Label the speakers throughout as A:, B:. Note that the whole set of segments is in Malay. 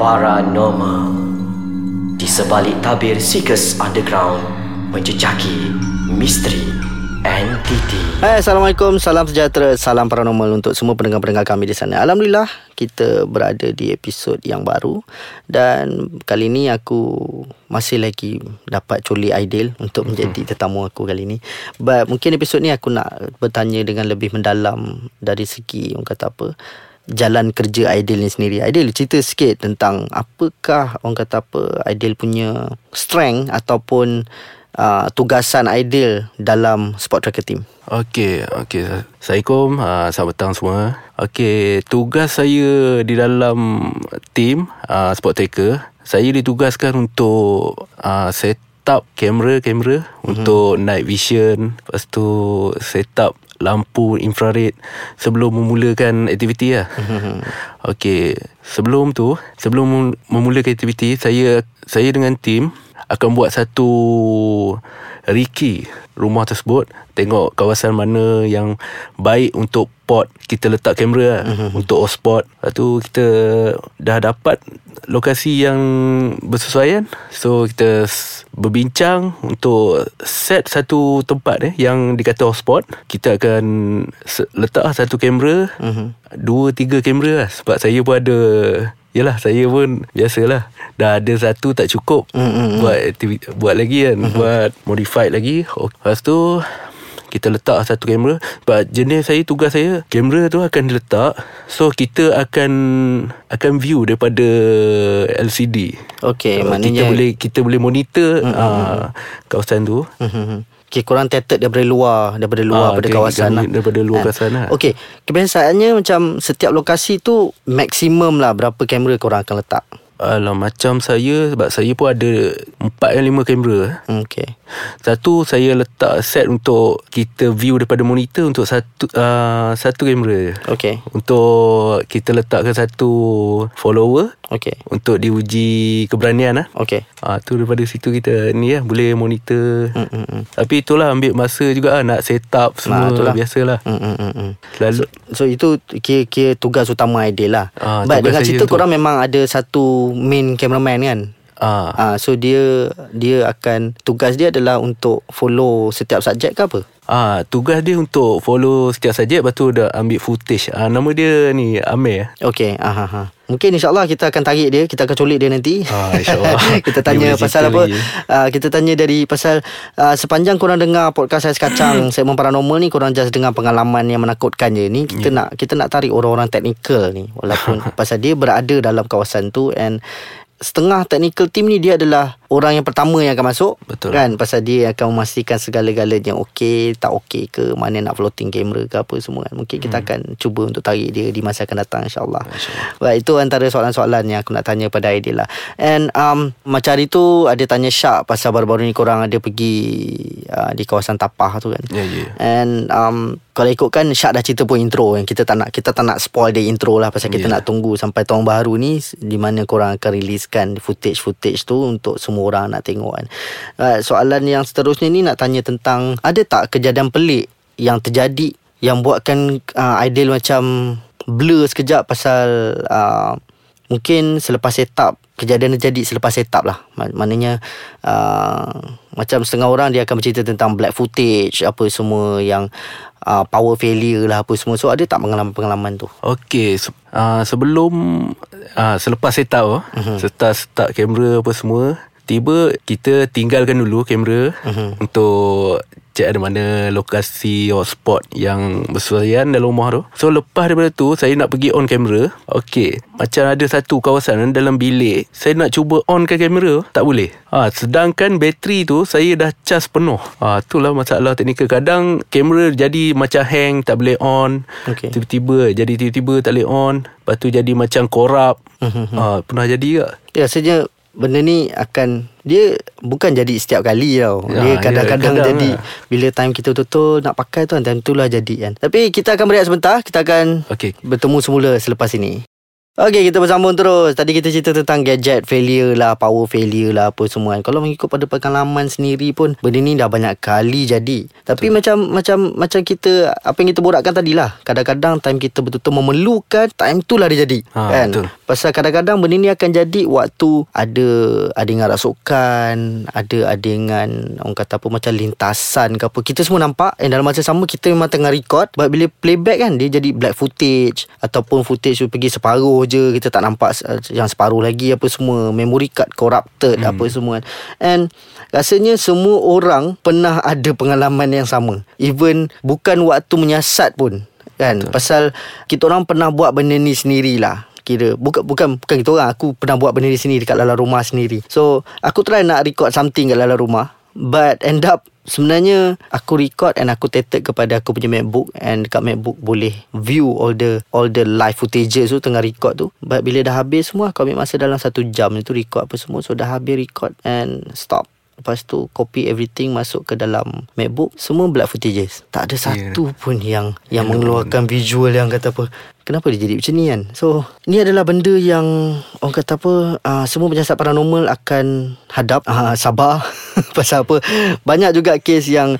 A: Paranormal. Di sebalik tabir Seekers Underground Menjejaki misteri entiti.
B: Hai Assalamualaikum. Salam sejahtera Salam paranormal Untuk semua pendengar-pendengar kami di sana. Alhamdulillah Kita berada di episod yang baru. Dan Kali ni aku Masih lagi Dapat coli ideal Untuk menjadi tetamu aku kali ni. But mungkin episod ni Aku nak bertanya Dengan lebih mendalam Dari segi Orang kata apa Jalan kerja Aidil ni sendiri Aidil cerita sikit tentang Apakah Orang kata apa Aidil punya Strength Ataupun uh, Tugasan Aidil Dalam Sport Tracker Team
C: Okey, okey. Assalamualaikum. Uh, selamat petang semua. Okey, tugas saya di dalam tim uh, Sport Tracker, saya ditugaskan untuk uh, set up kamera-kamera mm-hmm. untuk night vision, lepas tu set up lampu infrared sebelum memulakan aktiviti lah. Mm-hmm. Okey, sebelum tu, sebelum memulakan aktiviti, saya saya dengan tim akan buat satu Riki rumah tersebut. Tengok kawasan mana yang baik untuk pot kita letak kamera lah, uh-huh. untuk hotspot. Lepas tu kita dah dapat lokasi yang bersesuaian. So kita berbincang untuk set satu tempat eh yang dikata hotspot. Kita akan letak satu kamera. Uh-huh. dua tiga kamera lah. Sebab saya pun ada Yalah saya pun biasalah dah ada satu tak cukup mm-hmm. buat aktiviti, buat lagi kan mm-hmm. buat modified lagi. Lepas tu kita letak satu kamera sebab jenis saya tugas saya kamera tu akan diletak so kita akan akan view daripada LCD.
B: Okey,
C: so,
B: maknanya
C: kita boleh kita boleh monitor mm-hmm. uh, kawasan tu. Mm-hmm.
B: Okay, korang tetap daripada luar Daripada luar ah, Daripada okay, kawasan lah.
C: Daripada luar kan? kawasan lah
B: Okay Kebiasaannya macam Setiap lokasi tu Maksimum lah Berapa kamera korang akan letak
C: Alah macam saya sebab saya pun ada 4 dan 5 kamera.
B: Okey.
C: Satu saya letak set untuk kita view daripada monitor untuk satu uh, satu kamera.
B: Okey.
C: Untuk kita letakkan satu follower.
B: Okey.
C: Untuk diuji keberanian lah.
B: Okey.
C: Ah tu daripada situ kita ni lah boleh monitor. Mm-mm. Tapi itulah ambil masa juga lah nak set up semua nah, itulah. biasalah.
B: Mm-mm. Selalu so, so itu kira-kira tugas utama ideal lah. Ah, Baik dengan cerita korang memang ada satu main cameraman kan Ah. ah so dia dia akan tugas dia adalah untuk follow setiap subjek ke apa?
C: Ah, tugas dia untuk follow setiap subjek lepas tu dah ambil footage. Ah, nama dia ni Amir.
B: Okey, ah ha ha. Mungkin insyaAllah kita akan tarik dia Kita akan colik dia nanti.
C: Ah, InsyaAllah.
B: Kita tanya pasal apa? uh, Kita tanya dari pasal uh, Sepanjang korang dengar podcast saya sekacang Segmen paranormal ni Korang just dengar pengalaman yang menakutkan je. Ni Kita yeah. nak kita nak tarik orang-orang teknikal ni. Walaupun pasal dia berada dalam kawasan tu And setengah technical team ni dia adalah orang yang pertama yang akan masuk
C: Betul.
B: kan pasal dia akan memastikan segala-galanya okey tak okey ke mana nak floating camera ke apa semua kan mungkin kita hmm. akan cuba untuk tarik dia di masa akan datang insyaallah insya itu antara soalan-soalan yang aku nak tanya pada Aidil lah and um, macam hari tu ada tanya Syak pasal baru-baru ni korang ada pergi uh, di kawasan Tapah tu kan
C: yeah, yeah.
B: and um, kalau ikutkan Syak dah cerita pun intro kan kita tak nak kita tak nak spoil dia intro lah pasal kita yeah. nak tunggu sampai tahun baru ni di mana korang akan release releasekan footage-footage tu untuk semua orang nak tengok kan. Uh, soalan yang seterusnya ni nak tanya tentang ada tak kejadian pelik yang terjadi yang buatkan uh, ideal macam blur sekejap pasal uh, mungkin selepas setup kejadian terjadi selepas setup lah maknanya uh, macam setengah orang dia akan bercerita tentang black footage apa semua yang uh, power failure lah apa semua. So ada tak pengalaman-pengalaman tu?
C: Okay. Uh, sebelum uh, selepas setup uh-huh. setup setup kamera apa semua, tiba kita tinggalkan dulu kamera uh-huh. untuk cek ada mana lokasi hotspot yang bersesuaian dalam rumah tu. So lepas daripada tu saya nak pergi on kamera. Okay. Macam ada satu kawasan dalam bilik. Saya nak cuba on ke kamera. Tak boleh. Ha, sedangkan bateri tu saya dah cas penuh. Ha, itulah masalah teknikal. Kadang kamera jadi macam hang. Tak boleh on. Okay. Tiba-tiba jadi tiba-tiba tak boleh on. Lepas tu jadi macam korap. ha, pernah jadi tak?
B: Ya, rasanya benda ni akan dia bukan jadi setiap kali tau. Ya, dia kadang-kadang ya, jadi lah. bila time kita betul-betul nak pakai tu time itulah jadi kan. Tapi kita akan berehat sebentar, kita akan okay. bertemu semula selepas ini. Okay kita bersambung terus. Tadi kita cerita tentang gadget failure lah Power failure lah Apa semua kan. Kalau mengikut pada pengalaman sendiri pun Benda ni dah banyak kali jadi. Tapi Betul. macam macam macam kita Apa yang kita borakkan tadi lah Kadang-kadang time kita betul-betul memerlukan Time tu lah dia jadi ha, kan? Betul. Pasal kadang-kadang benda ni akan jadi Waktu ada Adingan rasukan Ada adingan Orang kata apa Macam lintasan ke apa. Kita semua nampak Dan dalam masa sama Kita memang tengah record. But bila playback kan Dia jadi black footage Ataupun footage tu pergi separuh je kita tak nampak yang separuh lagi apa semua memory card corrupted hmm. apa semua kan. and rasanya semua orang pernah ada pengalaman yang sama even bukan waktu menyiasat pun kan Betul. pasal kita orang pernah buat benda ni sendirilah kira bukan bukan bukan kita orang aku pernah buat benda ni sendiri dekat dalam rumah sendiri so aku try nak record something kat dalam rumah but end up Sebenarnya aku record and aku tetap kepada aku punya MacBook and dekat MacBook boleh view all the all the live footages tu tengah record tu. But bila dah habis semua aku ambil masa dalam satu jam itu record apa semua. So dah habis record and stop. Lepas tu copy everything masuk ke dalam MacBook Semua black footages Tak ada satu yeah. pun yang Yang yeah. mengeluarkan visual yang kata apa Kenapa dia jadi macam ni kan So Ni adalah benda yang Orang kata apa uh, Semua penyiasat paranormal akan Hadap uh, Sabar Pasal apa? Banyak juga kes yang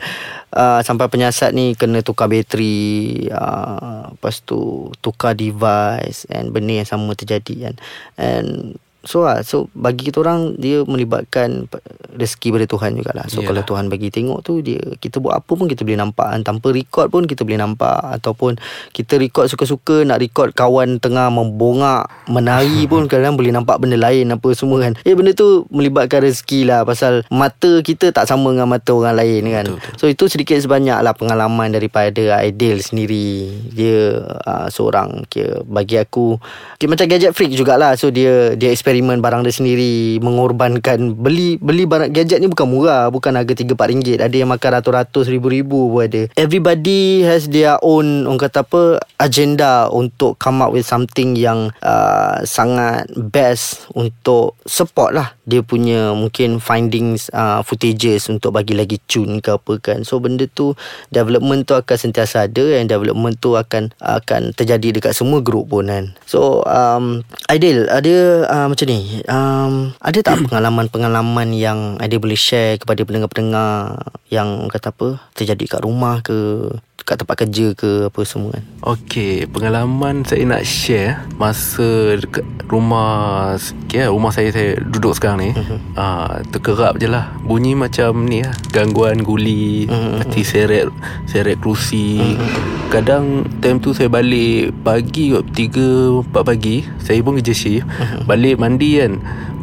B: uh, Sampai penyiasat ni Kena tukar bateri uh, Lepas tu Tukar device And benda yang sama terjadi kan. And So lah So bagi kita orang Dia melibatkan Rezeki pada Tuhan jugalah So Yalah. kalau Tuhan bagi tengok tu dia Kita buat apa pun Kita boleh nampak kan. Tanpa record pun Kita boleh nampak Ataupun Kita record suka-suka Nak record kawan tengah Membongak Menari pun Kadang boleh nampak benda lain Apa semua kan Eh benda tu Melibatkan rezeki lah Pasal Mata kita tak sama Dengan mata orang lain kan betul, betul. So itu sedikit sebanyak lah Pengalaman daripada Aidil sendiri Dia uh, Seorang kira, Bagi aku kira, Macam gadget freak jugalah So dia Dia experience eksperimen barang dia sendiri mengorbankan beli beli barang gadget ni bukan murah bukan harga 3 4 ringgit. Ada yang makan ratus-ratus ribu-ribu pun ada. Everybody has their own orang kata apa agenda untuk come up with something yang uh, sangat best untuk support lah. Dia punya mungkin findings uh, footages untuk bagi lagi tune ke apa kan. So benda tu development tu akan sentiasa ada and development tu akan akan terjadi dekat semua group pun kan. So um, ideal ada uh, macam ni um, Ada tak pengalaman-pengalaman yang Ada boleh share kepada pendengar-pendengar Yang kata apa Terjadi kat rumah ke kat tempat kerja ke apa semua kan.
C: Okey, pengalaman saya nak share masa dekat rumah okay, rumah saya saya duduk sekarang ni. Uh-huh. Uh, terkerap je lah. Bunyi macam ni lah. Gangguan guli, uh-huh. seret seret kerusi. Uh-huh. Kadang time tu saya balik pagi 3 4 pagi, saya pun kerja shift. Uh-huh. Balik mandi kan.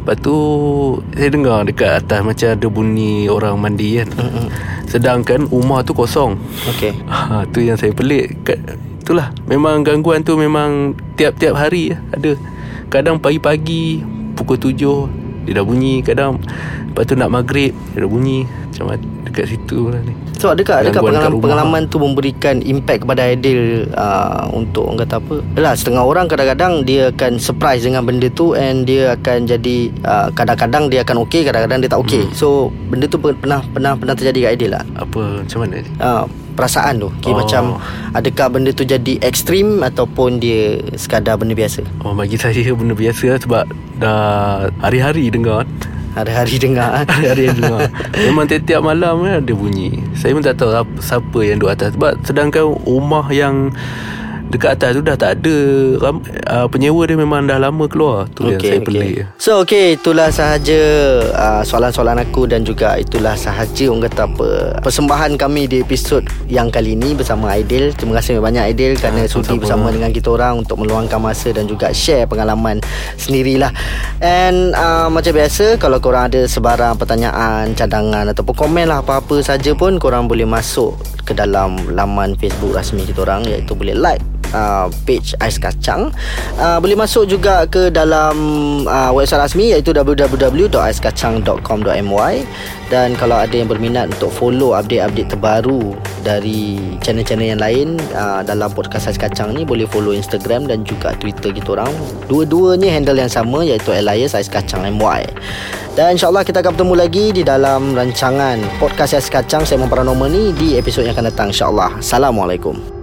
C: Lepas tu Saya dengar dekat atas Macam ada bunyi Orang mandi kan uh-uh. Sedangkan Rumah tu kosong.
B: Okay
C: ha, Tu yang saya pelik. Itulah. Memang gangguan tu Memang Tiap-tiap hari Ada. Kadang pagi-pagi Pukul tujuh Dia dah bunyi. Kadang Lepas tu nak maghrib Dia dah bunyi Macam dekat situ lah ni
B: So adakah adakah pengalaman, pengalaman tu memberikan impact kepada Aidil uh, untuk orang kata apa? Yalah setengah orang kadang-kadang dia akan surprise dengan benda tu and dia akan jadi uh, kadang-kadang dia akan okey, kadang-kadang dia tak okey. Hmm. So benda tu pernah pernah pernah terjadi kat Aidil lah.
C: Apa macam mana?
B: Uh, perasaan tu okay, oh. Macam Adakah benda tu jadi ekstrim Ataupun dia Sekadar benda biasa
C: Oh bagi saya benda biasa lah Sebab Dah Hari-hari dengar
B: Hari-hari dengar
C: Hari-hari dengar. Memang tiap-tiap malam kan Ada bunyi. Saya pun tak tahu Siapa yang duduk atas. Sebab sedangkan rumah yang Dekat atas tu dah tak ada uh, Penyewa dia memang dah lama keluar. Tu okay, yang saya okay. pelik
B: So okay Itulah sahaja uh, Soalan-soalan aku Dan juga itulah sahaja Orang kata apa Persembahan kami di episod Yang kali ini Bersama Aidil. Terima kasih banyak Aidil Kerana uh, sudi bersama dengan kita orang Untuk meluangkan masa Dan juga share pengalaman Sendirilah. And uh, Macam biasa Kalau korang ada sebarang pertanyaan Cadangan Ataupun komen lah Apa-apa saja pun Korang boleh masuk Ke dalam laman Facebook rasmi kita orang Iaitu boleh like uh, page Ais Kacang. Uh, Boleh masuk juga ke dalam uh, website rasmi iaitu www.aiskacang.com.my Dan kalau ada yang berminat untuk follow update-update terbaru dari channel-channel yang lain uh, dalam podcast Ais Kacang ni boleh follow Instagram dan juga Twitter kita orang. Dua-duanya handle yang sama iaitu Elias Ais Kacang MY dan insyaAllah kita akan bertemu lagi di dalam rancangan podcast Ais Kacang Saya Paranormal ni di episod yang akan datang insyaAllah. Assalamualaikum